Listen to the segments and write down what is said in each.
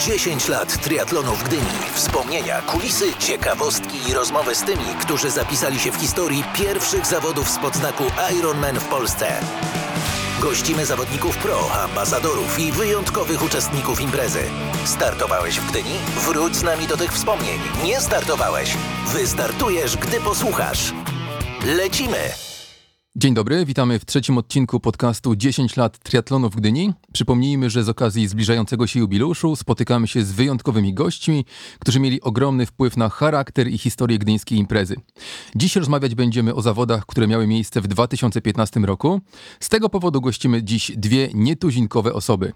10 lat triatlonu w Gdyni. Wspomnienia, kulisy, ciekawostki i rozmowy z tymi, którzy zapisali się w historii pierwszych zawodów z podznaku Ironman w Polsce. Gościmy zawodników pro, ambasadorów i wyjątkowych uczestników imprezy. Startowałeś w Gdyni? Wróć z nami do tych wspomnień. Nie startowałeś? Wystartujesz, gdy posłuchasz. Lecimy! Dzień dobry, witamy w trzecim odcinku podcastu 10 lat triatlonu w Gdyni. Przypomnijmy, że z okazji zbliżającego się jubiluszu spotykamy się z wyjątkowymi gośćmi, którzy mieli ogromny wpływ na charakter i historię gdyńskiej imprezy. Dziś rozmawiać będziemy o zawodach, które miały miejsce w 2015 roku. Z tego powodu gościmy dziś dwie nietuzinkowe osoby.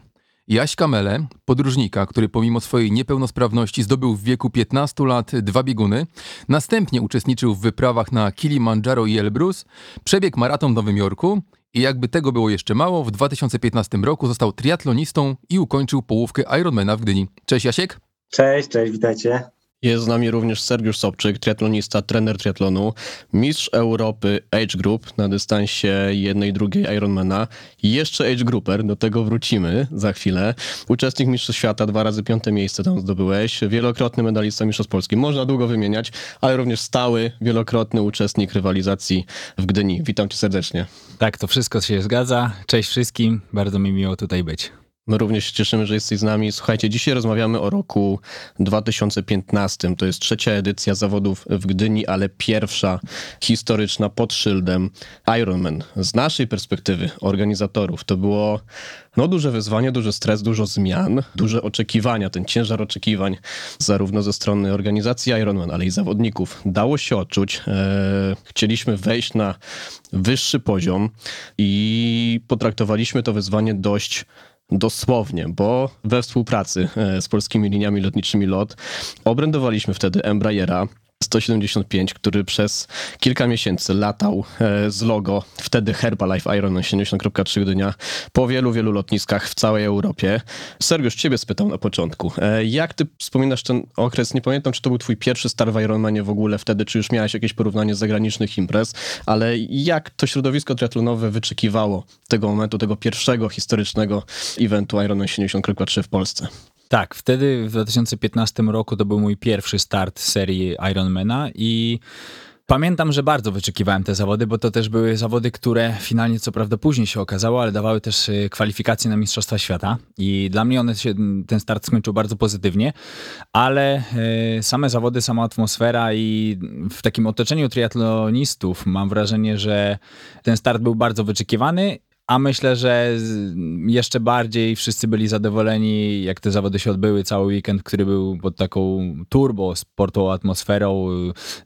Jaś Kamele, podróżnika, który pomimo swojej niepełnosprawności zdobył w wieku 15 lat dwa bieguny, następnie uczestniczył w wyprawach na Kilimandżaro i Elbrus, przebiegł maraton w Nowym Jorku i jakby tego było jeszcze mało, w 2015 roku został triatlonistą i ukończył połówkę Ironmana w Gdyni. Cześć Jasiek. Cześć, cześć, witajcie. Jest z nami również Sergiusz Sobczyk, triatlonista, trener triatlonu, mistrz Europy Age Group na dystansie jednej drugiej Ironmana i jeszcze Age Grouper, do tego wrócimy za chwilę. Uczestnik Mistrzostw Świata, dwa razy piąte miejsce tam zdobyłeś, wielokrotny medalista Mistrzostw Polski, można długo wymieniać, ale również stały, wielokrotny uczestnik rywalizacji w Gdyni. Witam cię serdecznie. Tak, to wszystko się zgadza. Cześć wszystkim, bardzo mi miło tutaj być. My również się cieszymy, że jesteś z nami. Słuchajcie, dzisiaj rozmawiamy o roku 2015. To jest trzecia edycja zawodów w Gdyni, ale pierwsza historyczna pod szyldem Ironman. Z naszej perspektywy, organizatorów, to było no, duże wyzwanie, duży stres, dużo zmian, duże oczekiwania, ten ciężar oczekiwań zarówno ze strony organizacji Ironman, ale i zawodników. Dało się odczuć. E, chcieliśmy wejść na wyższy poziom i potraktowaliśmy to wyzwanie dość Dosłownie, bo we współpracy e, z polskimi liniami lotniczymi LOT obrędowaliśmy wtedy Embraera 175, który przez kilka miesięcy latał e, z logo wtedy Herbalife Ironman 70.3 dnia po wielu, wielu lotniskach w całej Europie. Sergiusz, ciebie spytał na początku. E, jak ty wspominasz ten okres? Nie pamiętam, czy to był twój pierwszy start w Ironmanie w ogóle wtedy, czy już miałeś jakieś porównanie z zagranicznych imprez, ale jak to środowisko triatlonowe wyczekiwało tego momentu, tego pierwszego historycznego eventu Ironman 70.3 w Polsce? Tak, wtedy w 2015 roku to był mój pierwszy start serii Ironmana i Pamiętam, że bardzo wyczekiwałem te zawody, bo to też były zawody, które finalnie co prawda później się okazało, ale dawały też y, kwalifikacje na Mistrzostwa Świata i dla mnie one się, ten start skończył bardzo pozytywnie, ale y, same zawody, sama atmosfera i w takim otoczeniu triatlonistów mam wrażenie, że ten start był bardzo wyczekiwany a myślę, że jeszcze bardziej wszyscy byli zadowoleni, jak te zawody się odbyły, cały weekend, który był pod taką turbo sportową atmosferą,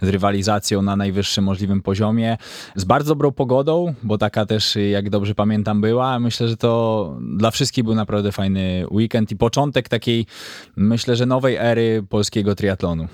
z rywalizacją na najwyższym możliwym poziomie, z bardzo dobrą pogodą, bo taka też, jak dobrze pamiętam, była. Myślę, że to dla wszystkich był naprawdę fajny weekend i początek takiej, myślę, że nowej ery polskiego triatlonu.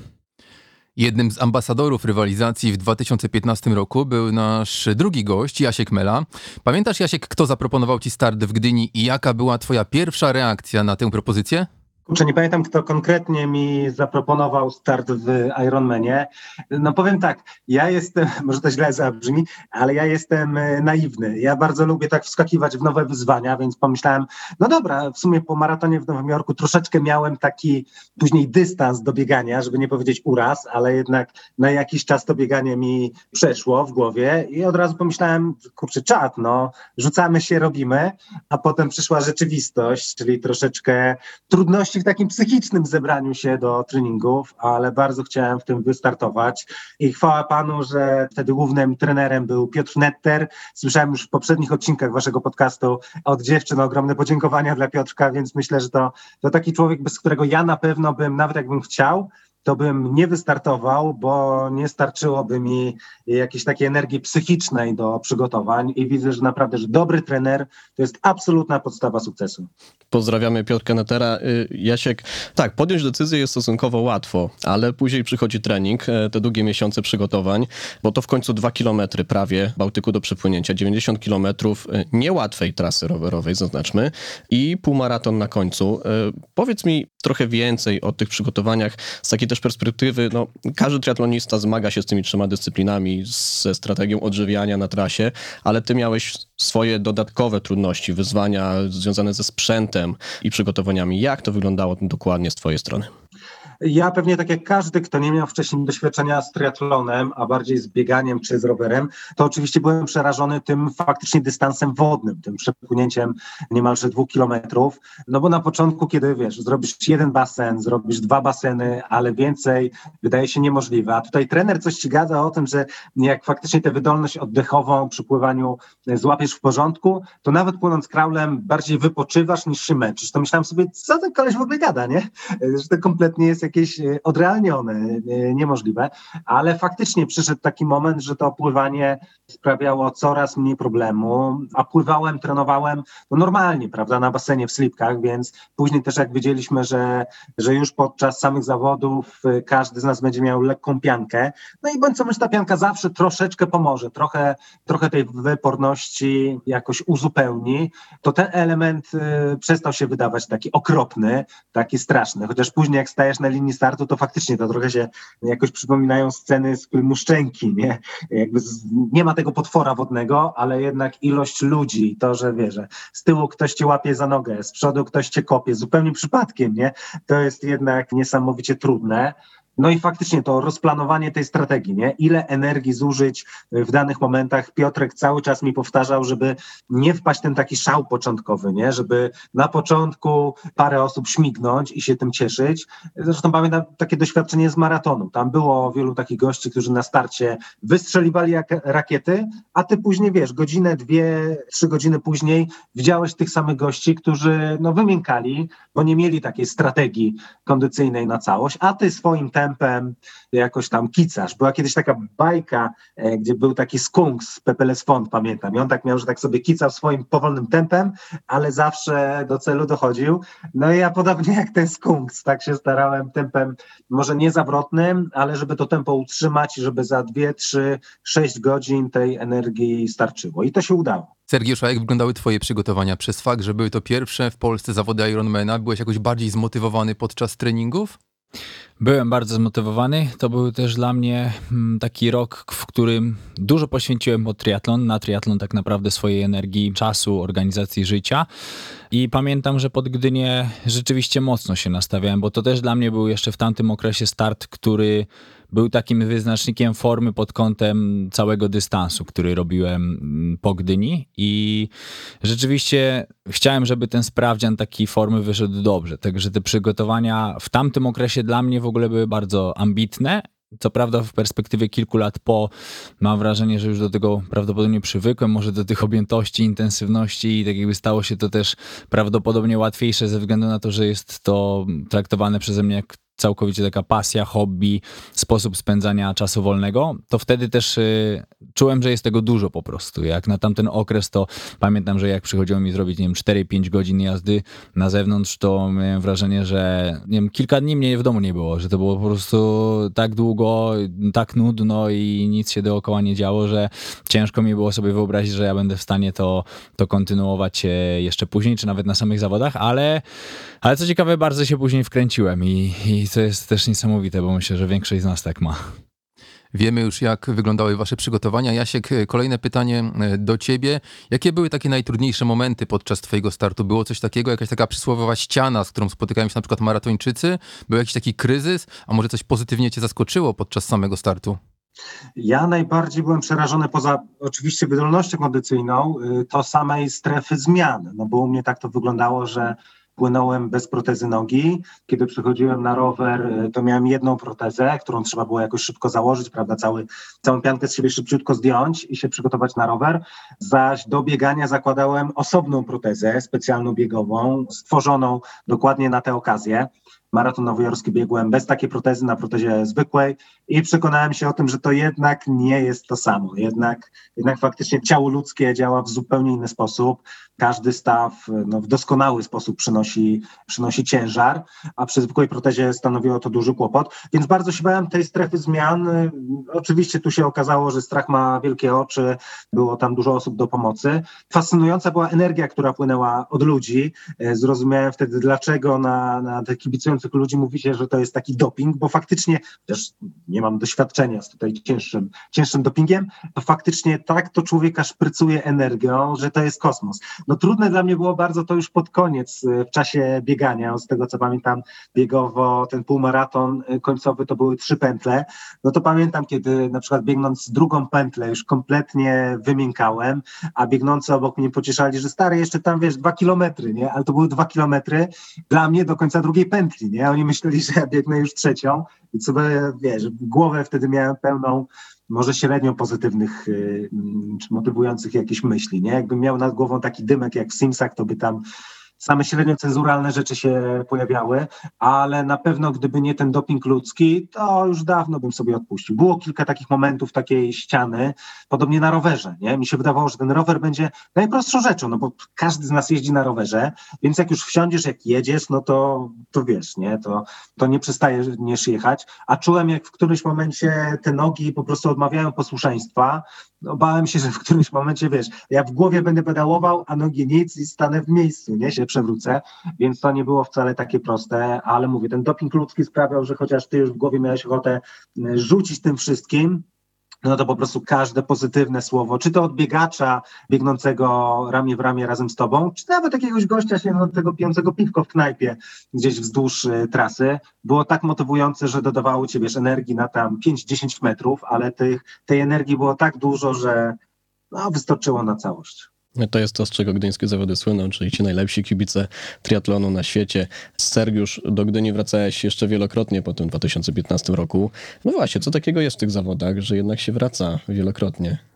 Jednym z ambasadorów rywalizacji w 2015 roku był nasz drugi gość, Jasiek Mela. Pamiętasz, Jasiek, kto zaproponował ci start w Gdyni i jaka była twoja pierwsza reakcja na tę propozycję? Kurczę, nie pamiętam, kto konkretnie mi zaproponował start w Ironmanie. No powiem tak, ja jestem, może to źle zabrzmi, ale ja jestem e, naiwny. Ja bardzo lubię tak wskakiwać w nowe wyzwania, więc pomyślałem, no dobra, w sumie po maratonie w Nowym Jorku troszeczkę miałem taki później dystans do biegania, żeby nie powiedzieć uraz, ale jednak na jakiś czas to bieganie mi przeszło w głowie i od razu pomyślałem, kurczę, czad, no, rzucamy się, robimy, a potem przyszła rzeczywistość, czyli troszeczkę trudności w takim psychicznym zebraniu się do treningów, ale bardzo chciałem w tym wystartować i chwała Panu, że wtedy głównym trenerem był Piotr Netter. Słyszałem już w poprzednich odcinkach Waszego podcastu od dziewczyn ogromne podziękowania dla Piotrka, więc myślę, że to, to taki człowiek, bez którego ja na pewno bym, nawet jakbym chciał, to bym nie wystartował, bo nie starczyłoby mi jakiejś takiej energii psychicznej do przygotowań i widzę, że naprawdę, że dobry trener to jest absolutna podstawa sukcesu. Pozdrawiamy Piotrka Netera. Y, Jasiek, tak, podjąć decyzję jest stosunkowo łatwo, ale później przychodzi trening, e, te długie miesiące przygotowań, bo to w końcu dwa kilometry prawie Bałtyku do przepłynięcia, 90 kilometrów e, niełatwej trasy rowerowej, zaznaczmy, i półmaraton na końcu. E, powiedz mi trochę więcej o tych przygotowaniach z takiej też perspektywy, no, każdy triatlonista zmaga się z tymi trzema dyscyplinami, ze strategią odżywiania na trasie, ale ty miałeś swoje dodatkowe trudności, wyzwania związane ze sprzętem i przygotowaniami. Jak to wyglądało dokładnie z twojej strony? Ja pewnie tak jak każdy, kto nie miał wcześniej doświadczenia z triatlonem, a bardziej z bieganiem czy z rowerem, to oczywiście byłem przerażony tym faktycznie dystansem wodnym, tym przepłynięciem niemalże dwóch kilometrów. No bo na początku, kiedy wiesz, zrobisz jeden basen, zrobisz dwa baseny, ale więcej wydaje się niemożliwe. A tutaj trener coś ci gada o tym, że jak faktycznie tę wydolność oddechową przy pływaniu złapiesz w porządku, to nawet płynąc kraulem bardziej wypoczywasz niż się męczysz. To myślałem sobie, co ten koleś w ogóle gada, nie? Że to kompletnie jest jak jakieś e, odrealnione, e, niemożliwe, ale faktycznie przyszedł taki moment, że to pływanie sprawiało coraz mniej problemu, a pływałem, trenowałem no normalnie, prawda, na basenie w slipkach, więc później też jak wiedzieliśmy, że, że już podczas samych zawodów e, każdy z nas będzie miał lekką piankę, no i bądź co bądź ta pianka zawsze troszeczkę pomoże, trochę, trochę tej wyporności jakoś uzupełni, to ten element przestał się wydawać taki okropny, taki straszny, chociaż później jak stajesz na linii startu, to faktycznie to trochę się jakoś przypominają sceny z filmu Szczęki, nie? Jakby z, nie ma tego potwora wodnego, ale jednak ilość ludzi, to, że wie, że z tyłu ktoś cię łapie za nogę, z przodu ktoś cię kopie, zupełnie przypadkiem, nie? To jest jednak niesamowicie trudne. No i faktycznie to rozplanowanie tej strategii, nie? Ile energii zużyć w danych momentach. Piotrek cały czas mi powtarzał, żeby nie wpaść ten taki szał początkowy, nie? Żeby na początku parę osób śmignąć i się tym cieszyć. Zresztą pamiętam takie doświadczenie z maratonu. Tam było wielu takich gości, którzy na starcie wystrzeliwali jak rakiety, a ty później, wiesz, godzinę, dwie, trzy godziny później widziałeś tych samych gości, którzy no wymiękali, bo nie mieli takiej strategii kondycyjnej na całość, a ty swoim tempem tempem jakoś tam kicasz. Była kiedyś taka bajka, e, gdzie był taki skunks z Pepeles Font, pamiętam. I on tak miał, że tak sobie kicał swoim powolnym tempem, ale zawsze do celu dochodził. No i ja podobnie jak ten skunks, tak się starałem tempem, może nie zawrotnym, ale żeby to tempo utrzymać, żeby za dwie, trzy, sześć godzin tej energii starczyło. I to się udało. Sergiusza, jak wyglądały twoje przygotowania przez fakt, że były to pierwsze w Polsce zawody Ironmana? Byłeś jakoś bardziej zmotywowany podczas treningów? Byłem bardzo zmotywowany. To był też dla mnie mm, taki rok, w którym dużo poświęciłem pod triatlon, na triatlon tak naprawdę swojej energii, czasu, organizacji życia. I pamiętam, że pod Gdynię rzeczywiście mocno się nastawiałem, bo to też dla mnie był jeszcze w tamtym okresie start, który był takim wyznacznikiem formy pod kątem całego dystansu, który robiłem mm, po Gdyni i rzeczywiście chciałem, żeby ten sprawdzian takiej formy wyszedł dobrze. Także te przygotowania w tamtym okresie dla mnie w ogóle były bardzo ambitne, co prawda w perspektywie kilku lat po mam wrażenie, że już do tego prawdopodobnie przywykłem, może do tych objętości, intensywności i tak jakby stało się to też prawdopodobnie łatwiejsze ze względu na to, że jest to traktowane przeze mnie jak całkowicie taka pasja, hobby, sposób spędzania czasu wolnego, to wtedy też y, czułem, że jest tego dużo po prostu. Jak na tamten okres, to pamiętam, że jak przychodziło mi zrobić, nie wiem, 4-5 godzin jazdy na zewnątrz, to miałem wrażenie, że nie wiem, kilka dni mnie w domu nie było, że to było po prostu tak długo, tak nudno i nic się dookoła nie działo, że ciężko mi było sobie wyobrazić, że ja będę w stanie to, to kontynuować e, jeszcze później, czy nawet na samych zawodach, ale, ale co ciekawe, bardzo się później wkręciłem i, i to jest też niesamowite, bo myślę, że większość z nas tak ma. Wiemy już, jak wyglądały Wasze przygotowania. Jasiek, kolejne pytanie e, do Ciebie. Jakie były takie najtrudniejsze momenty podczas Twojego startu? Było coś takiego, jakaś taka przysłowiowa ściana, z którą spotykają się na przykład maratończycy? Był jakiś taki kryzys? A może coś pozytywnie Cię zaskoczyło podczas samego startu? Ja najbardziej byłem przerażony poza oczywiście wydolnością kondycyjną, y, to samej strefy zmian, no bo u mnie tak to wyglądało, że płynąłem bez protezy nogi. Kiedy przychodziłem na rower, e, to miałem jedną protezę, którą trzeba było jakoś szybko założyć, prawda, cały, całą piankę z siebie szybciutko zdjąć i się przygotować na rower. Zaś do biegania zakładałem osobną protezę, specjalną biegową, stworzoną dokładnie na tę okazję maraton nowojorski biegłem bez takiej protezy, na protezie zwykłej i przekonałem się o tym, że to jednak nie jest to samo. Jednak, jednak faktycznie ciało ludzkie działa w zupełnie inny sposób. Każdy staw no, w doskonały sposób przynosi, przynosi ciężar, a przy zwykłej protezie stanowiło to duży kłopot. Więc bardzo się bałem tej strefy zmian. Oczywiście tu się okazało, że strach ma wielkie oczy, było tam dużo osób do pomocy. Fascynująca była energia, która płynęła od ludzi. Zrozumiałem wtedy, dlaczego na, na te kibicujące biegnących ludzi mówi się, że to jest taki doping, bo faktycznie, też nie mam doświadczenia z tutaj cięższym, cięższym dopingiem, faktycznie tak to człowieka szprycuje energią, że to jest kosmos. No trudne dla mnie było bardzo to już pod koniec, w czasie biegania, z tego co pamiętam, biegowo ten półmaraton końcowy to były trzy pętle, no to pamiętam, kiedy na przykład biegnąc drugą pętlę już kompletnie wymiękałem, a biegnący obok mnie pocieszali, że stary, jeszcze tam wiesz, dwa kilometry, nie? Ale to były dwa kilometry dla mnie do końca drugiej pętli, nie? Oni myśleli, że ja biegnę już trzecią i sobie, wiesz, głowę wtedy miałem pełną może średnio pozytywnych y, czy motywujących jakichś myśli, nie? Jakbym miał nad głową taki dymek jak w Simsach, to by tam same średnio cenzuralne rzeczy się pojawiały, ale na pewno gdyby nie ten doping ludzki, to już dawno bym sobie odpuścił. Było kilka takich momentów, takiej ściany, podobnie na rowerze, nie? Mi się wydawało, że ten rower będzie najprostszą rzeczą, no bo każdy z nas jeździ na rowerze, więc jak już wsiądziesz, jak jedziesz, no to, to wiesz, nie? To, to nie przestajesz jechać, a czułem jak w którymś momencie te nogi po prostu odmawiają posłuszeństwa, no bałem się, że w którymś momencie, wiesz, ja w głowie będę pedałował, a nogi nic i stanę w miejscu, nie, się przewrócę, więc to nie było wcale takie proste, ale mówię, ten doping ludzki sprawiał, że chociaż ty już w głowie miałeś ochotę mm, rzucić tym wszystkim, no to po prostu każde pozytywne słowo, czy to od biegacza biegnącego ramię w ramię razem z tobą, czy nawet jakiegoś gościa tego pijącego piwko w knajpie gdzieś wzdłuż y, trasy, było tak motywujące, że dodawało ci, wiesz, energii na tam 5-10 metrów, ale tych, tej energii było tak dużo, że no, wystarczyło na całość. To jest to, z czego gdyńskie zawody słyną, czyli ci najlepsi kibice triatlonu na świecie. Sergiusz, do Gdyni wracałeś jeszcze wielokrotnie po tym 2015 roku. No właśnie, co takiego jest w tych zawodach, że jednak się wraca wielokrotnie?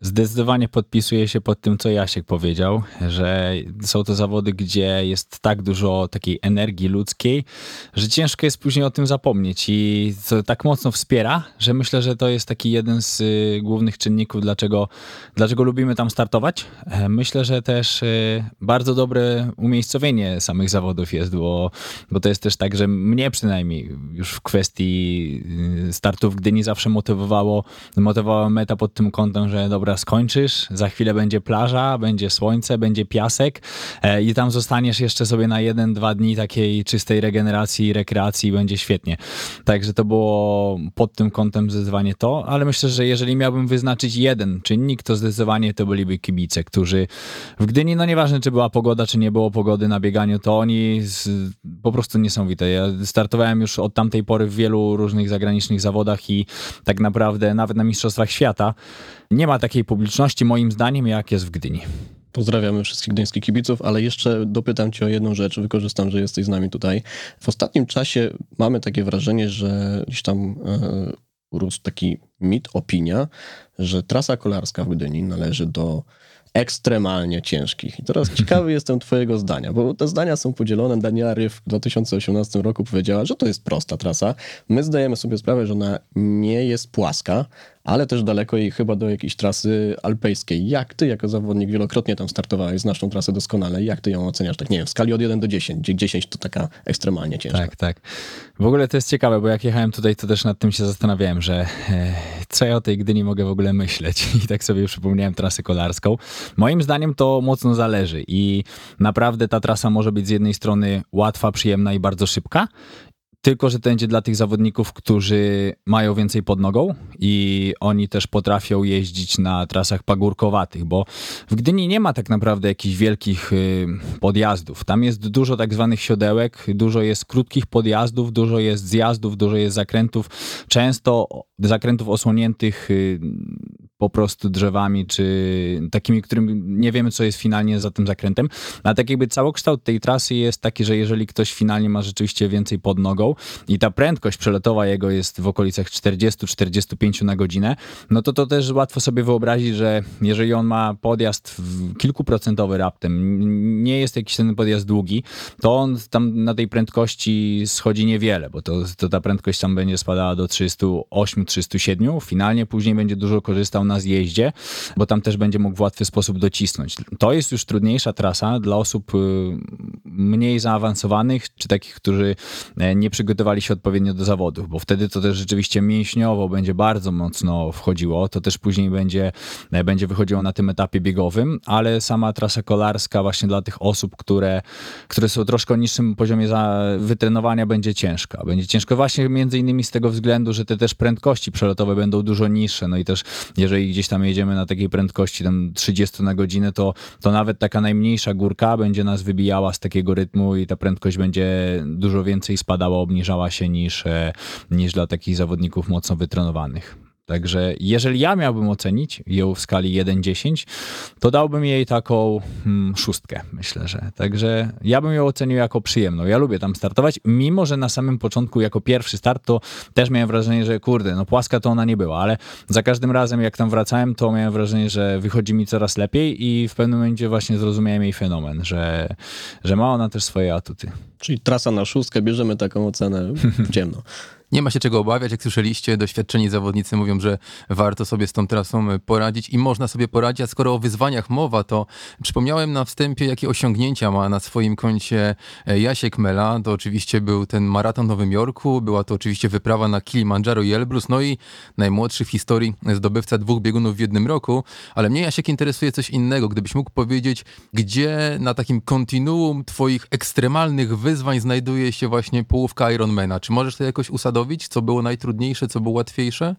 Zdecydowanie podpisuję się pod tym, co Jasiek powiedział, że są to zawody, gdzie jest tak dużo takiej energii ludzkiej, że ciężko jest później o tym zapomnieć i to tak mocno wspiera, że myślę, że to jest taki jeden z y, głównych czynników, dlaczego, dlaczego lubimy tam startować. E, myślę, że też y, bardzo dobre umiejscowienie samych zawodów jest, bo, bo to jest też tak, że mnie przynajmniej już w kwestii y, startów w Gdyni zawsze motywowało, motywowała meta pod tym kątem, że dobra, dobra, skończysz, za chwilę będzie plaża, będzie słońce, będzie piasek e, i tam zostaniesz jeszcze sobie na jeden, dwa dni takiej czystej regeneracji rekreacji i będzie świetnie. Także to było pod tym kątem zdecydowanie to, ale myślę, że jeżeli miałbym wyznaczyć jeden czynnik, to zdecydowanie to byliby kibice, którzy w Gdyni, no nieważne czy była pogoda, czy nie było pogody na bieganiu, to oni z, po prostu niesamowite. Ja startowałem już od tamtej pory w wielu różnych zagranicznych zawodach i tak naprawdę nawet na Mistrzostwach Świata nie ma takiej publiczności, moim zdaniem, jak jest w Gdyni. Pozdrawiamy wszystkich gdyńskich kibiców, ale jeszcze dopytam Cię o jedną rzecz, wykorzystam, że jesteś z nami tutaj. W ostatnim czasie mamy takie wrażenie, że gdzieś tam e, urósł taki mit, opinia, że trasa kolarska w Gdyni należy do ekstremalnie ciężkich. I teraz ciekawy jestem Twojego zdania, bo te zdania są podzielone. Daniela Ryf w 2018 roku powiedziała, że to jest prosta trasa. My zdajemy sobie sprawę, że ona nie jest płaska, ale też daleko i chyba do jakiejś trasy alpejskiej. Jak ty jako zawodnik wielokrotnie tam startowałeś, znasz tą trasę doskonale, jak ty ją oceniasz? Tak nie wiem, w skali od 1 do 10, gdzie 10 to taka ekstremalnie ciężka. Tak, tak. W ogóle to jest ciekawe, bo jak jechałem tutaj, to też nad tym się zastanawiałem, że e, co ja o tej Gdyni mogę w ogóle myśleć i tak sobie przypomniałem trasę kolarską. Moim zdaniem to mocno zależy i naprawdę ta trasa może być z jednej strony łatwa, przyjemna i bardzo szybka tylko, że to będzie dla tych zawodników, którzy mają więcej pod nogą i oni też potrafią jeździć na trasach pagórkowatych, bo w Gdyni nie ma tak naprawdę jakichś wielkich y, podjazdów. Tam jest dużo tak zwanych siodełek, dużo jest krótkich podjazdów, dużo jest zjazdów, dużo jest zakrętów, często zakrętów osłoniętych y, po prostu drzewami, czy takimi, którym nie wiemy, co jest finalnie za tym zakrętem. A tak jakby całokształt tej trasy jest taki, że jeżeli ktoś finalnie ma rzeczywiście więcej pod nogą i ta prędkość przeletowa jego jest w okolicach 40-45 na godzinę, no to to też łatwo sobie wyobrazić, że jeżeli on ma podjazd kilkuprocentowy raptem, nie jest jakiś ten podjazd długi, to on tam na tej prędkości schodzi niewiele, bo to, to ta prędkość tam będzie spadała do 308-307, finalnie później będzie dużo korzystał na zjeździe, bo tam też będzie mógł w łatwy sposób docisnąć. To jest już trudniejsza trasa dla osób y, mniej zaawansowanych, czy takich, którzy e, nie przygotowali się odpowiednio do zawodów, bo wtedy to też rzeczywiście mięśniowo będzie bardzo mocno wchodziło, to też później będzie, e, będzie wychodziło na tym etapie biegowym, ale sama trasa kolarska właśnie dla tych osób, które, które są troszkę o niższym poziomie za wytrenowania będzie ciężka. Będzie ciężko właśnie między innymi z tego względu, że te też prędkości przelotowe będą dużo niższe, no i też jeżeli gdzieś tam jedziemy na takiej prędkości tam 30 na godzinę, to, to nawet taka najmniejsza górka będzie nas wybijała z takiego rytmu i ta prędkość będzie dużo więcej spadała, obniżała się niż, e, niż dla takich zawodników mocno wytrenowanych. Także jeżeli ja miałbym ocenić ją w skali 1-10, to dałbym jej taką hmm, szóstkę, myślę, że. Także ja bym ją ocenił jako przyjemną. Ja lubię tam startować, mimo że na samym początku jako pierwszy start to też miałem wrażenie, że kurde, no płaska to ona nie była, ale za każdym razem jak tam wracałem, to miałem wrażenie, że wychodzi mi coraz lepiej i w pewnym momencie właśnie zrozumiałem jej fenomen, że, że ma ona też swoje atuty. Czyli trasa na szóstkę, bierzemy taką ocenę ciemno. Nie ma się czego obawiać, jak słyszeliście, doświadczeni zawodnicy mówią, że warto sobie z tą trasą poradzić i można sobie poradzić, a skoro o wyzwaniach mowa, to przypomniałem na wstępie, jakie osiągnięcia ma na swoim koncie e, Jasiek Mela. To oczywiście był ten maraton w Nowym Jorku, była to oczywiście wyprawa na Kilimandżaro i Elbrus, no i najmłodszy w historii zdobywca dwóch biegunów w jednym roku, ale mnie Jasiek interesuje coś innego, gdybyś mógł powiedzieć, gdzie na takim kontinuum twoich ekstremalnych wyzwań znajduje się właśnie połówka Ironmana. Czy możesz to jakoś Co było najtrudniejsze, co było łatwiejsze?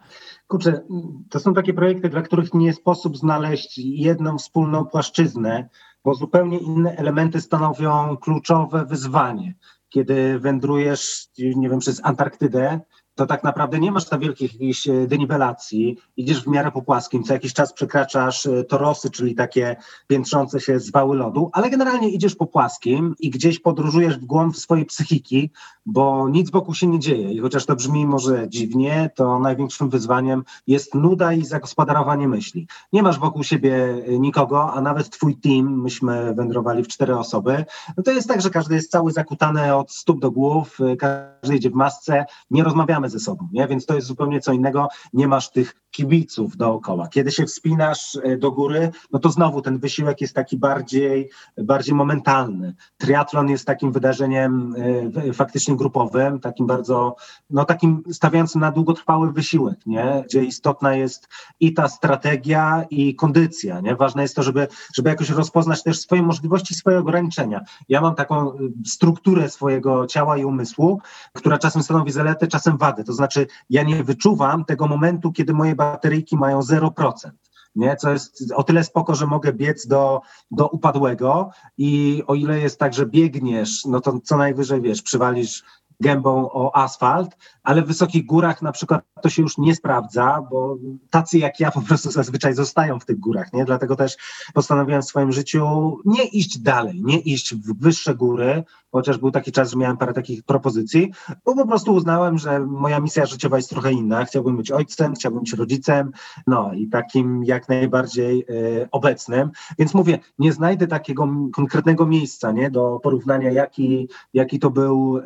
Kurczę, to są takie projekty, dla których nie sposób znaleźć jedną wspólną płaszczyznę, bo zupełnie inne elementy stanowią kluczowe wyzwanie. Kiedy wędrujesz, nie wiem, przez Antarktydę, to tak naprawdę nie masz tam wielkich jakichś e, denibelacji, idziesz w miarę po płaskim, co jakiś czas przekraczasz e, torosy, czyli takie piętrzące się zwały lodu, ale generalnie idziesz po płaskim i gdzieś podróżujesz w głąb swojej psychiki, bo nic wokół się nie dzieje. I chociaż to brzmi może dziwnie, to największym wyzwaniem jest nuda i zagospodarowanie myśli. Nie masz wokół siebie e, nikogo, a nawet twój team, myśmy wędrowali w cztery osoby, no to jest tak, że każdy jest cały zakutany od stóp do głów, każdy idzie w masce, nie rozmawiamy ze sobą, nie? Więc to jest zupełnie co innego. Nie masz tych kibiców dookoła. Kiedy się wspinasz e, do góry, no to znowu ten wysiłek jest taki bardziej, bardziej momentalny. Triatlon jest takim wydarzeniem e, faktycznie grupowym, takim bardzo, no takim stawiającym na długotrwały wysiłek, nie? Gdzie istotna jest i ta strategia, i kondycja, nie? Ważne jest to, żeby, żeby jakoś rozpoznać też swoje możliwości, swoje ograniczenia. Ja mam taką e, strukturę swojego ciała i umysłu, która czasem stanowi zaletę, czasem wadę. To znaczy, ja nie wyczuwam tego momentu, kiedy moje bateryjki mają 0%. Nie? Co jest o tyle spoko, że mogę biec do, do upadłego i o ile jest tak, że biegniesz, no to co najwyżej wiesz, przywalisz gębą o asfalt, ale w wysokich górach na przykład to się już nie sprawdza, bo tacy jak ja po prostu zazwyczaj zostają w tych górach, nie? Dlatego też postanowiłem w swoim życiu nie iść dalej, nie iść w wyższe góry, chociaż był taki czas, że miałem parę takich propozycji, bo po prostu uznałem, że moja misja życiowa jest trochę inna. Chciałbym być ojcem, chciałbym być rodzicem, no i takim jak najbardziej e, obecnym. Więc mówię, nie znajdę takiego konkretnego miejsca, nie, do porównania, jaki, jaki to był e,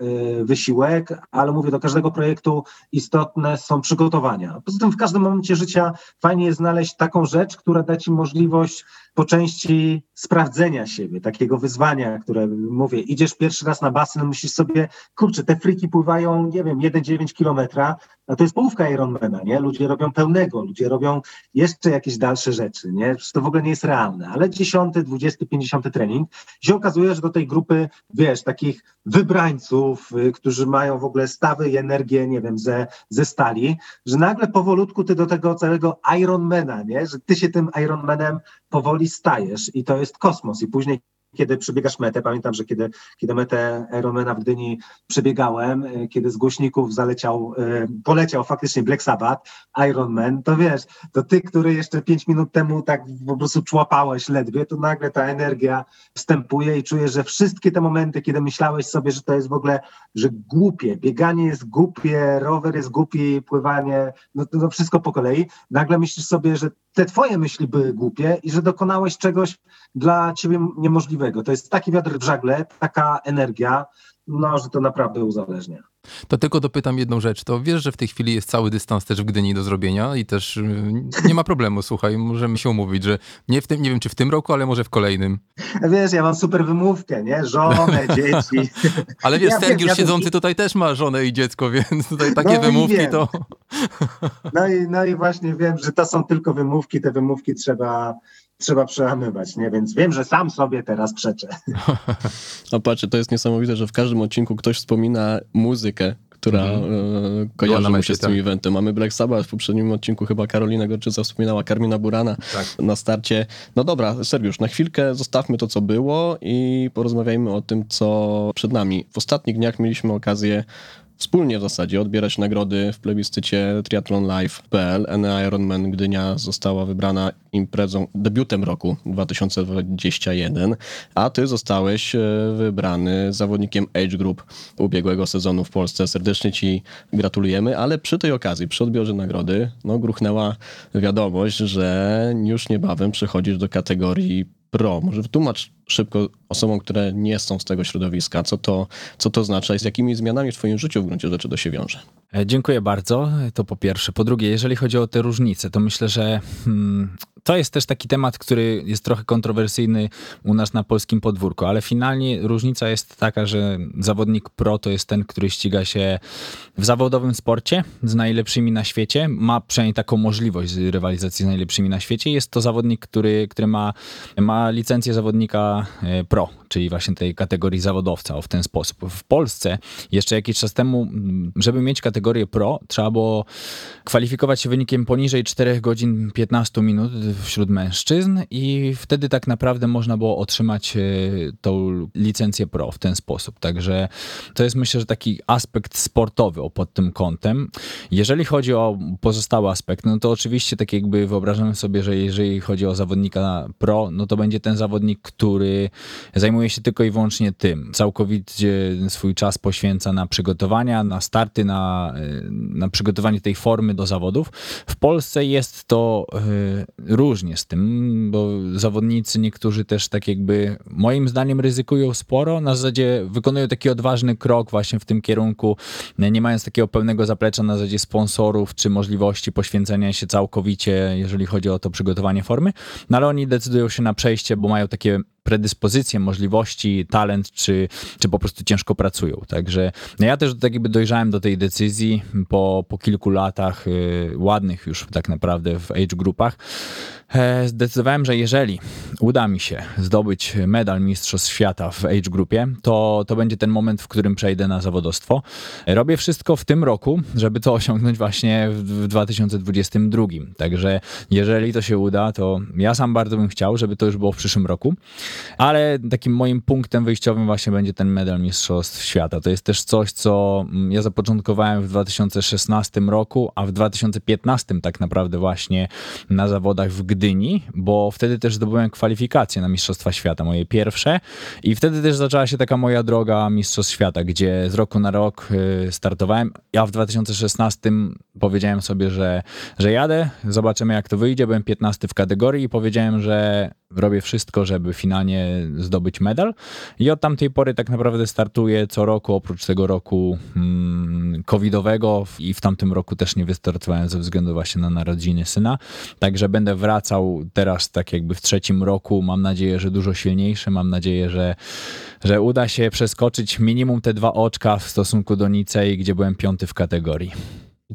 wysiłek, ale mówię, do każdego projektu istotne są przygotowania. Poza tym w każdym momencie życia fajnie jest znaleźć taką rzecz, która da ci możliwość po części sprawdzenia siebie, takiego wyzwania, które mówię, idziesz pierwszy raz na basen, myślisz sobie, kurczę, te friki pływają, nie wiem, 1,9 kilometra, a to jest połówka Ironmana, nie? Ludzie robią pełnego, ludzie robią jeszcze jakieś dalsze rzeczy, nie? To w ogóle nie jest realne, ale 10, 20, 50 trening się okazuje, że do tej grupy, wiesz, takich wybrańców, y, którzy mają w ogóle stawy i energię, nie wiem, ze, ze stali, że nagle powolutku ty do tego całego Ironmana, nie? Że ty się tym Ironmanem powoli stajesz i to jest kosmos i później kiedy przebiegasz metę, pamiętam, że kiedy, kiedy metę Ironmana w Gdyni przebiegałem, e, kiedy z głośników zaleciał, e, poleciał faktycznie Black Sabbath, Ironman, to wiesz, to ty, który jeszcze pięć minut temu tak po prostu człapałeś ledwie, to nagle ta energia wstępuje i czujesz, że wszystkie te momenty, kiedy myślałeś sobie, że to jest w ogóle, że głupie, bieganie jest głupie, rower jest głupi, pływanie, no to no wszystko po kolei, nagle myślisz sobie, że te twoje myśli były głupie i że dokonałeś czegoś dla ciebie niemożliwego. To jest taki wiatr w żagle, taka energia, no, że to naprawdę uzależnia. To tylko dopytam jedną rzecz. To wiesz, że w tej chwili jest cały dystans też w Gdyni do zrobienia i też y, nie ma problemu, słuchaj, możemy się umówić, że nie w tym, nie wiem czy w tym roku, ale może w kolejnym. Wiesz, ja mam super wymówkę, nie? Żonę, dzieci. Ale wiesz, Ja Sergiusz ja siedzący tutaj też ma żonę i dziecko, więc tutaj takie No wymówki to... No i, no i właśnie wiem, że to są tylko wymówki, te wymówki trzeba, trzeba przełamywać, nie? Więc wiem, że sam sobie teraz przeczę. A patrzcie, to jest niesamowite, że w każdym odcinku ktoś wspomina muzykę, która Mhm. e, na kojarzy mu się z tym tak. eventem. Mamy Black Sabbath, w poprzednim odcinku chyba Karolina Gorczyca wspominała Karmina Burana Tak. na starcie. No dobra, Sergiusz, na chwilkę zostawmy to, co było i porozmawiajmy o tym, co przed nami. W ostatnich dniach mieliśmy okazję wspólnie w zasadzie odbierać nagrody w plebiscycie triathlonlive.pl. NA Ironman Gdynia została wybrana imprezą, debiutem roku 2021, a ty zostałeś e, wybrany zawodnikiem Age Group ubiegłego sezonu w Polsce. Serdecznie ci gratulujemy, ale przy tej okazji, przy odbiorze nagrody, no gruchnęła wiadomość, że już niebawem przechodzisz do kategorii pro. Może wytłumacz szybko osobom, które nie są z tego środowiska, co to, co to oznacza i z jakimi zmianami w twoim życiu w gruncie rzeczy to się wiąże. E, Dziękuję bardzo, to po pierwsze. Po drugie, jeżeli chodzi o te różnice, to myślę, że hmm, to jest też taki temat, który jest trochę kontrowersyjny u nas na polskim podwórku, ale finalnie różnica jest taka, że zawodnik pro to jest ten, który ściga się w zawodowym sporcie z najlepszymi na świecie, ma przynajmniej taką możliwość rywalizacji z najlepszymi na świecie. Jest to zawodnik, który, który ma, ma licencję zawodnika e, pro, czyli właśnie tej kategorii zawodowca w ten sposób. W Polsce jeszcze jakiś czas temu, m, żeby mieć kategorię pro, trzeba było kwalifikować się wynikiem poniżej 4 godzin 15 minut wśród mężczyzn i wtedy tak naprawdę można było otrzymać e, tą licencję pro w ten sposób. Także to jest myślę, że taki aspekt sportowy pod tym kątem. Jeżeli chodzi o pozostałe aspekty, no to oczywiście tak jakby wyobrażamy sobie, że jeżeli chodzi o zawodnika pro, no to będzie ten zawodnik, który zajmuje się tylko i wyłącznie tym. Całkowicie swój czas poświęca na przygotowania, na starty, na, y, na przygotowanie tej formy do zawodów. W Polsce jest to y, różnie z tym, bo zawodnicy niektórzy też tak jakby moim zdaniem ryzykują sporo. Na zasadzie wykonują taki odważny krok właśnie w tym kierunku, nie mając takiego pełnego zaplecza na zasadzie sponsorów czy możliwości poświęcenia się całkowicie, jeżeli chodzi o to przygotowanie formy. No ale oni decydują się na przejście, bo mają takie predyspozycje, możliwości, talent, czy, czy po prostu ciężko pracują. Także no ja też tak jakby dojrzałem do tej decyzji po, po kilku latach y, ładnych już tak naprawdę w age grupach. E, zdecydowałem, że jeżeli uda mi się zdobyć medal Mistrzostw Świata w age grupie, to, to będzie ten moment, w którym przejdę na zawodowstwo. Robię wszystko w tym roku, żeby to osiągnąć właśnie w 2022. Także jeżeli to się uda, to ja sam bardzo bym chciał, żeby to już było w przyszłym roku. Ale takim moim punktem wyjściowym właśnie będzie ten medal Mistrzostw Świata. To jest też coś, co mm, ja zapoczątkowałem w 2016 roku, a w 2015 tak naprawdę właśnie na zawodach w Gdyni, bo wtedy też zdobyłem kwalifikacje na Mistrzostwa Świata, moje pierwsze. I wtedy też zaczęła się taka moja droga Mistrzostw Świata, gdzie z roku na rok y, startowałem. Ja w 2016 powiedziałem sobie, że, że jadę, zobaczymy jak to wyjdzie. Byłem 15 w kategorii i powiedziałem, że robię wszystko, żeby finalnie zdobyć medal. I od tamtej pory tak naprawdę startuję co roku, oprócz tego roku mm, covidowego i w tamtym roku też nie wystartowałem ze względu właśnie na narodziny syna. Także będę wracał teraz tak jakby w trzecim roku. Mam nadzieję, że dużo silniejszy. Mam nadzieję, że, że uda się przeskoczyć minimum te dwa oczka w stosunku do Nicei, gdzie byłem piąty w kategorii.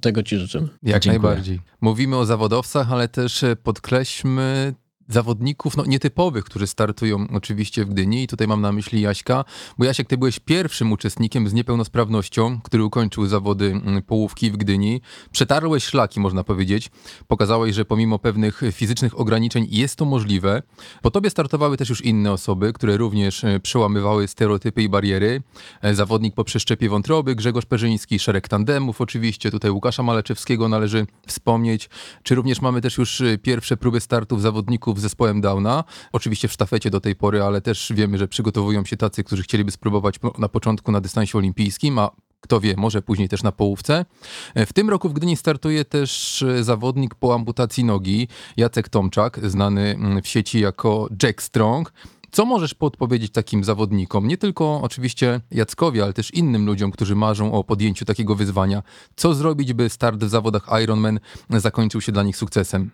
Tego ci życzymy. Jak Dziękuję. najbardziej. Mówimy o zawodowcach, ale też e, podkreślmy zawodników no, nietypowych, którzy startują oczywiście w Gdyni i tutaj mam na myśli Jaśka, bo Jasiek, ty byłeś pierwszym uczestnikiem z niepełnosprawnością, który ukończył zawody mm, połówki w Gdyni. Przetarłeś szlaki, można powiedzieć. Pokazałeś, że pomimo pewnych fizycznych ograniczeń jest to możliwe. Po tobie startowały też już inne osoby, które również e, przełamywały stereotypy i bariery. E, Zawodnik po przeszczepie wątroby, Grzegorz Perzyński, szereg tandemów oczywiście, tutaj Łukasza Maleczewskiego należy wspomnieć. Czy również mamy też już e, pierwsze próby startów zawodników z zespołem Downa. Oczywiście w sztafecie do tej pory, ale też wiemy, że przygotowują się tacy, którzy chcieliby spróbować na początku na dystansie olimpijskim, a kto wie, może później też na połówce. W tym roku w Gdyni startuje też e, zawodnik po amputacji nogi, Jacek Tomczak, znany mm, w sieci jako Jack Strong. Co możesz podpowiedzieć takim zawodnikom, nie tylko oczywiście Jackowi, ale też innym ludziom, którzy marzą o podjęciu takiego wyzwania? Co zrobić, by start w zawodach Ironman zakończył się dla nich sukcesem?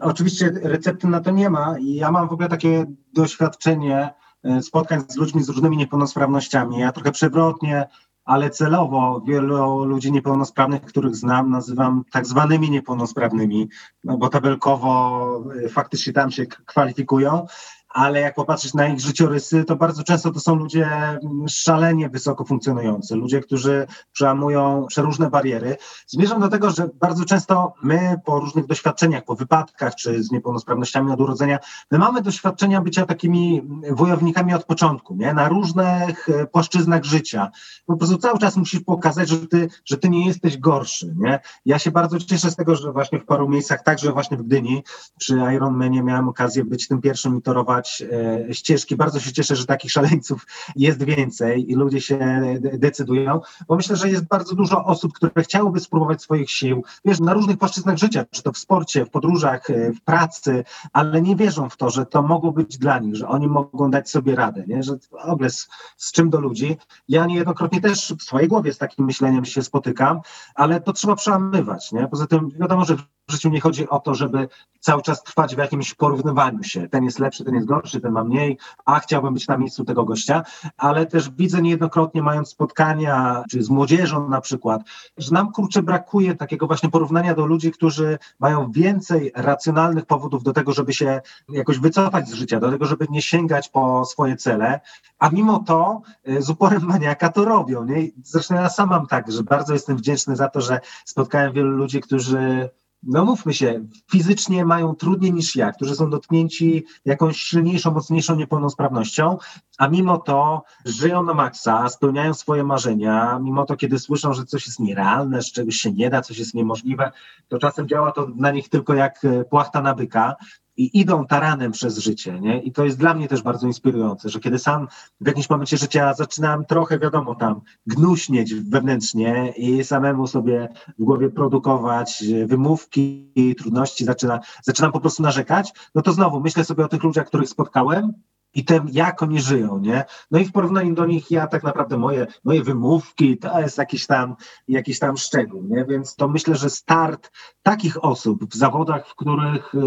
Oczywiście recepty na to nie ma i ja mam w ogóle takie doświadczenie e, spotkań z ludźmi z różnymi niepełnosprawnościami. Ja trochę przewrotnie, ale celowo wielu ludzi niepełnosprawnych, których znam, nazywam tak zwanymi niepełnosprawnymi, no bo tabelkowo e, faktycznie tam się kwalifikują ale jak popatrzeć na ich życiorysy, to bardzo często to są ludzie mm, szalenie wysoko funkcjonujący, ludzie, którzy przełamują przeróżne bariery. Zmierzam do tego, że bardzo często my po różnych doświadczeniach, po wypadkach czy z niepełnosprawnościami od urodzenia, my mamy doświadczenia bycia takimi wojownikami od początku, nie? na różnych e, płaszczyznach życia. Po prostu cały czas musisz pokazać, że ty, że ty nie jesteś gorszy. Nie? Ja się bardzo cieszę z tego, że właśnie w paru miejscach, także właśnie w Gdyni, przy Ironmanie miałem okazję być tym pierwszym i torować E, ścieżki. Bardzo się cieszę, że takich szaleńców jest więcej i ludzie się decydują, bo myślę, że jest bardzo dużo osób, które chciałyby spróbować swoich sił, wiesz, na różnych płaszczyznach życia, czy to w sporcie, w podróżach, e, w pracy, ale nie wierzą w to, że to mogło być dla nich, że oni mogą dać sobie radę, nie? że w ogóle z, z czym do ludzi. Ja niejednokrotnie też w swojej głowie z takim myśleniem się spotykam, ale to trzeba przełamywać. Nie? Poza tym wiadomo, że w życiu nie chodzi o to, żeby cały czas trwać w jakimś porównywaniu się. Ten jest lepszy, ten jest gorszy, ten ma mniej, a chciałbym być na miejscu tego gościa, ale też widzę niejednokrotnie, mając spotkania, czy z młodzieżą na przykład, że nam kurczę brakuje takiego właśnie porównania do ludzi, którzy mają więcej racjonalnych powodów do tego, żeby się jakoś wycofać z życia, do tego, żeby nie sięgać po swoje cele, a mimo to y, z uporem maniaka to robią. Nie? Zresztą ja sam mam tak, że bardzo jestem wdzięczny za to, że spotkałem wielu ludzi, którzy no mówmy się, fizycznie mają trudniej niż ja, którzy są dotknięci jakąś silniejszą, mocniejszą niepełnosprawnością, a mimo to żyją na maksa, spełniają swoje marzenia, mimo to, kiedy słyszą, że coś jest nierealne, że czegoś się nie da, coś jest niemożliwe, to czasem działa to na nich tylko jak e, płachta na byka i idą taranem przez życie, nie? I to jest dla mnie też bardzo inspirujące, że kiedy sam w jakimś momencie życia zaczynałem trochę, wiadomo, tam gnuśnieć wewnętrznie i samemu sobie w głowie produkować wymówki i trudności, zaczyna, zaczynam po prostu narzekać, no to znowu myślę sobie o tych ludziach, których spotkałem i tym, jak oni żyją, nie? No i w porównaniu do nich ja tak naprawdę moje, moje wymówki to jest jakiś tam, jakiś tam szczegół, nie? Więc to myślę, że start takich osób w zawodach, w których, y,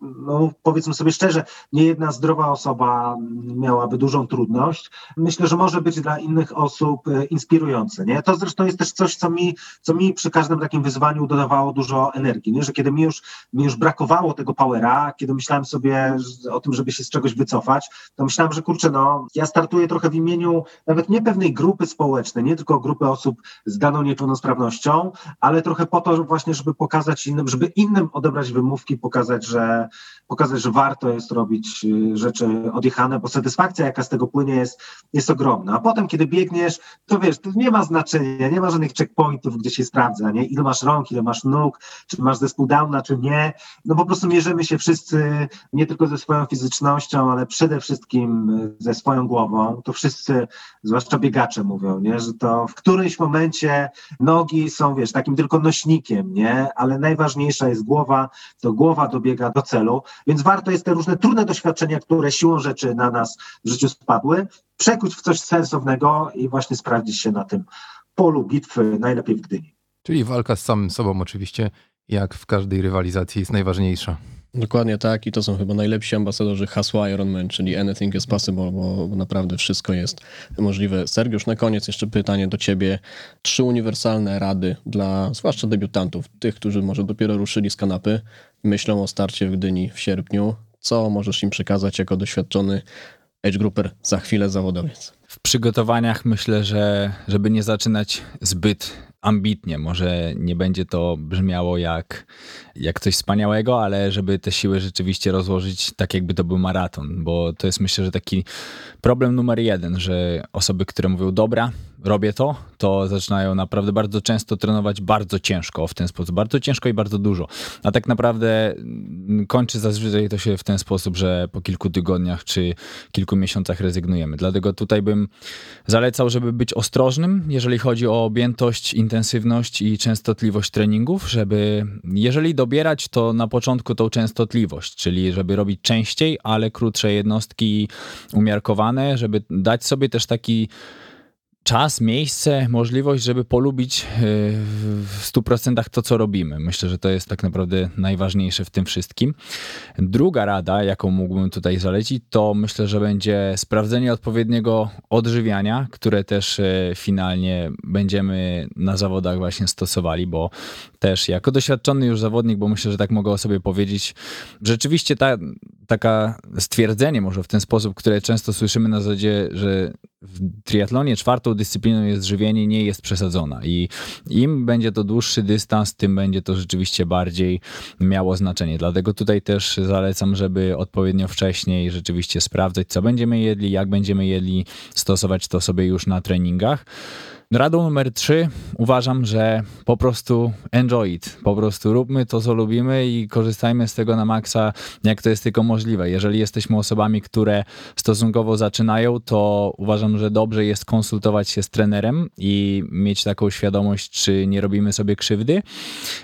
no powiedzmy sobie szczerze, nie jedna zdrowa osoba miałaby dużą trudność, myślę, że może być dla innych osób y, inspirujące, nie? To zresztą jest też coś, co mi, co mi przy każdym takim wyzwaniu dodawało dużo energii, nie? Że kiedy mi już, mi już brakowało tego powera, kiedy myślałem sobie o tym, żeby się z czegoś wycofać, to myślałem, że kurczę, no, ja startuję trochę w imieniu nawet nie pewnej grupy społecznej, nie tylko grupy osób z daną niepełnosprawnością, ale trochę po to właśnie, żeby pokazać innym, żeby innym odebrać wymówki, pokazać, że, pokazać, że warto jest robić y, rzeczy odjechane, bo satysfakcja, jaka z tego płynie, jest, jest ogromna. A potem, kiedy biegniesz, to wiesz, to nie ma znaczenia, nie ma żadnych checkpointów, gdzie się sprawdza, nie? Ile masz rąk, ile masz nóg, czy masz zespół Downa, czy nie. No po prostu mierzymy się wszyscy nie tylko ze swoją fizycznością, ale przede wszystkim wszystkim ze swoją głową, to wszyscy, zwłaszcza biegacze mówią, nie? że to w którymś momencie nogi są, wiesz, takim tylko nośnikiem, nie? ale najważniejsza jest głowa, to głowa dobiega do celu, więc warto jest te różne trudne doświadczenia, które siłą rzeczy na nas w życiu spadły, przekuć w coś sensownego i właśnie sprawdzić się na tym polu bitwy, najlepiej w Gdyni. Czyli walka z samym sobą oczywiście, jak w każdej rywalizacji, jest najważniejsza. Dokładnie tak i to są chyba najlepsi ambasadorzy hasła Ironman, czyli anything is possible, bo, naprawdę wszystko jest możliwe. Sergiusz, na koniec jeszcze pytanie do ciebie. Trzy uniwersalne rady dla zwłaszcza debiutantów, tych, którzy może dopiero ruszyli z kanapy, myślą o starcie w Gdyni w sierpniu. Co możesz im przekazać jako doświadczony age grouper, za chwilę zawodowiec? W przygotowaniach myślę, że żeby nie zaczynać zbyt ambitnie. Może nie będzie to brzmiało jak, jak coś wspaniałego, ale żeby te siły rzeczywiście rozłożyć tak, jakby to był maraton, bo to jest myślę, że taki problem numer jeden, że osoby, które mówią, dobra, robię to, to zaczynają naprawdę bardzo często trenować bardzo ciężko w ten sposób. Bardzo ciężko i bardzo dużo. A tak naprawdę mm, kończy zazwyczaj to się w ten sposób, że po kilku tygodniach czy kilku miesiącach rezygnujemy. Dlatego tutaj bym zalecał, żeby być ostrożnym, jeżeli chodzi o objętość, intensywność i częstotliwość treningów, żeby jeżeli dobierać, to na początku tą częstotliwość, czyli żeby robić częściej, ale krótsze jednostki umiarkowane, żeby dać sobie też taki czas, miejsce, możliwość, żeby polubić e, w 100% to, co robimy. Myślę, że to jest tak naprawdę najważniejsze w tym wszystkim. Druga rada, jaką mógłbym tutaj zalecić, to myślę, że będzie sprawdzenie odpowiedniego odżywiania, które też e, finalnie będziemy na zawodach właśnie stosowali, bo też jako doświadczony już zawodnik, bo myślę, że tak mogę o sobie powiedzieć, rzeczywiście ta, taka stwierdzenie może w ten sposób, które często słyszymy na zasadzie, że w triatlonie czwartą dyscypliną jest żywienie, nie jest przesadzona i im będzie to dłuższy dystans, tym będzie to rzeczywiście bardziej miało znaczenie. Dlatego tutaj też zalecam, żeby odpowiednio wcześniej rzeczywiście sprawdzać, co będziemy jedli, jak będziemy jedli, stosować to sobie już na treningach. Radą numer trzy uważam, że po prostu enjoy it. Po prostu róbmy to, co lubimy i korzystajmy z tego na maksa, jak to jest tylko możliwe. Jeżeli jesteśmy osobami, które stosunkowo zaczynają, to uważam, że dobrze jest konsultować się z trenerem i mieć taką świadomość, czy nie robimy sobie krzywdy.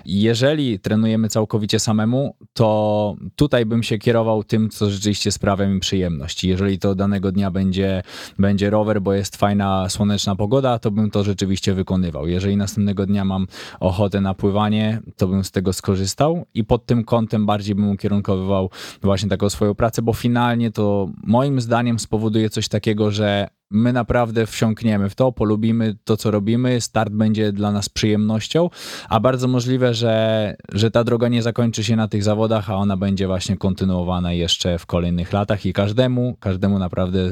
Jeżeli trenujemy całkowicie samemu, to tutaj bym się kierował tym, co rzeczywiście sprawia mi przyjemność. Jeżeli to danego dnia będzie, będzie rower, bo jest fajna, słoneczna pogoda, to bym to rzeczywiście wykonywał. Jeżeli następnego dnia mam ochotę na pływanie, to bym z tego skorzystał i pod tym kątem bardziej bym ukierunkowywał właśnie taką swoją pracę, bo finalnie to moim zdaniem spowoduje coś takiego, że my naprawdę wsiąkniemy w to, polubimy to, co robimy, start będzie dla nas przyjemnością, a bardzo możliwe, że, że ta droga nie zakończy się na tych zawodach, a ona będzie właśnie kontynuowana jeszcze w kolejnych latach i każdemu, każdemu naprawdę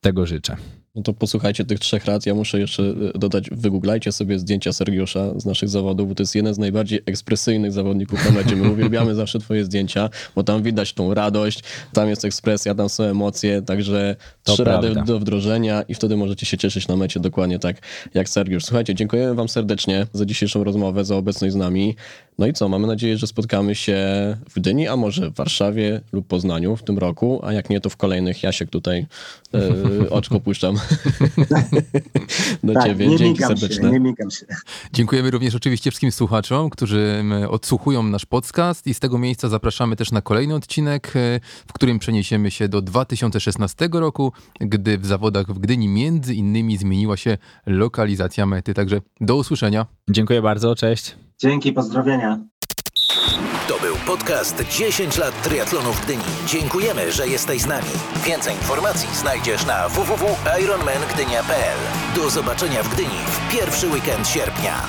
tego życzę. No to posłuchajcie tych trzech rad. Ja muszę jeszcze e, dodać, wygooglajcie sobie zdjęcia Sergiusza z naszych zawodów, bo to jest jeden z najbardziej ekspresyjnych zawodników na mecie. My uwielbiamy zawsze twoje zdjęcia, bo tam widać tą radość, tam jest ekspresja, tam są emocje, także to trzy prawda. rady do wdrożenia i wtedy możecie się cieszyć na mecie dokładnie tak jak Sergiusz. Słuchajcie, dziękujemy wam serdecznie za dzisiejszą rozmowę, za obecność z nami. No i co, mamy nadzieję, że spotkamy się w Gdyni, a może w Warszawie lub Poznaniu w tym roku, a jak nie, to w kolejnych. Jasiek tutaj e, oczko puszczam do tak, ciebie. Nie Dzięki serdeczne. Się, nie się. Dziękujemy również oczywiście wszystkim słuchaczom, którzy odsłuchują nasz podcast i z tego miejsca zapraszamy też na kolejny odcinek, e, w którym przeniesiemy się do 2016 roku, gdy w zawodach w Gdyni między innymi zmieniła się lokalizacja mety. Także do usłyszenia. Dziękuję bardzo, cześć. Dzięki, pozdrowienia. To był podcast 10 lat triatlonu w Gdyni. Dziękujemy, że jesteś z nami. Więcej informacji znajdziesz na www.ironmangdynia.pl. Do zobaczenia w Gdyni w pierwszy weekend sierpnia.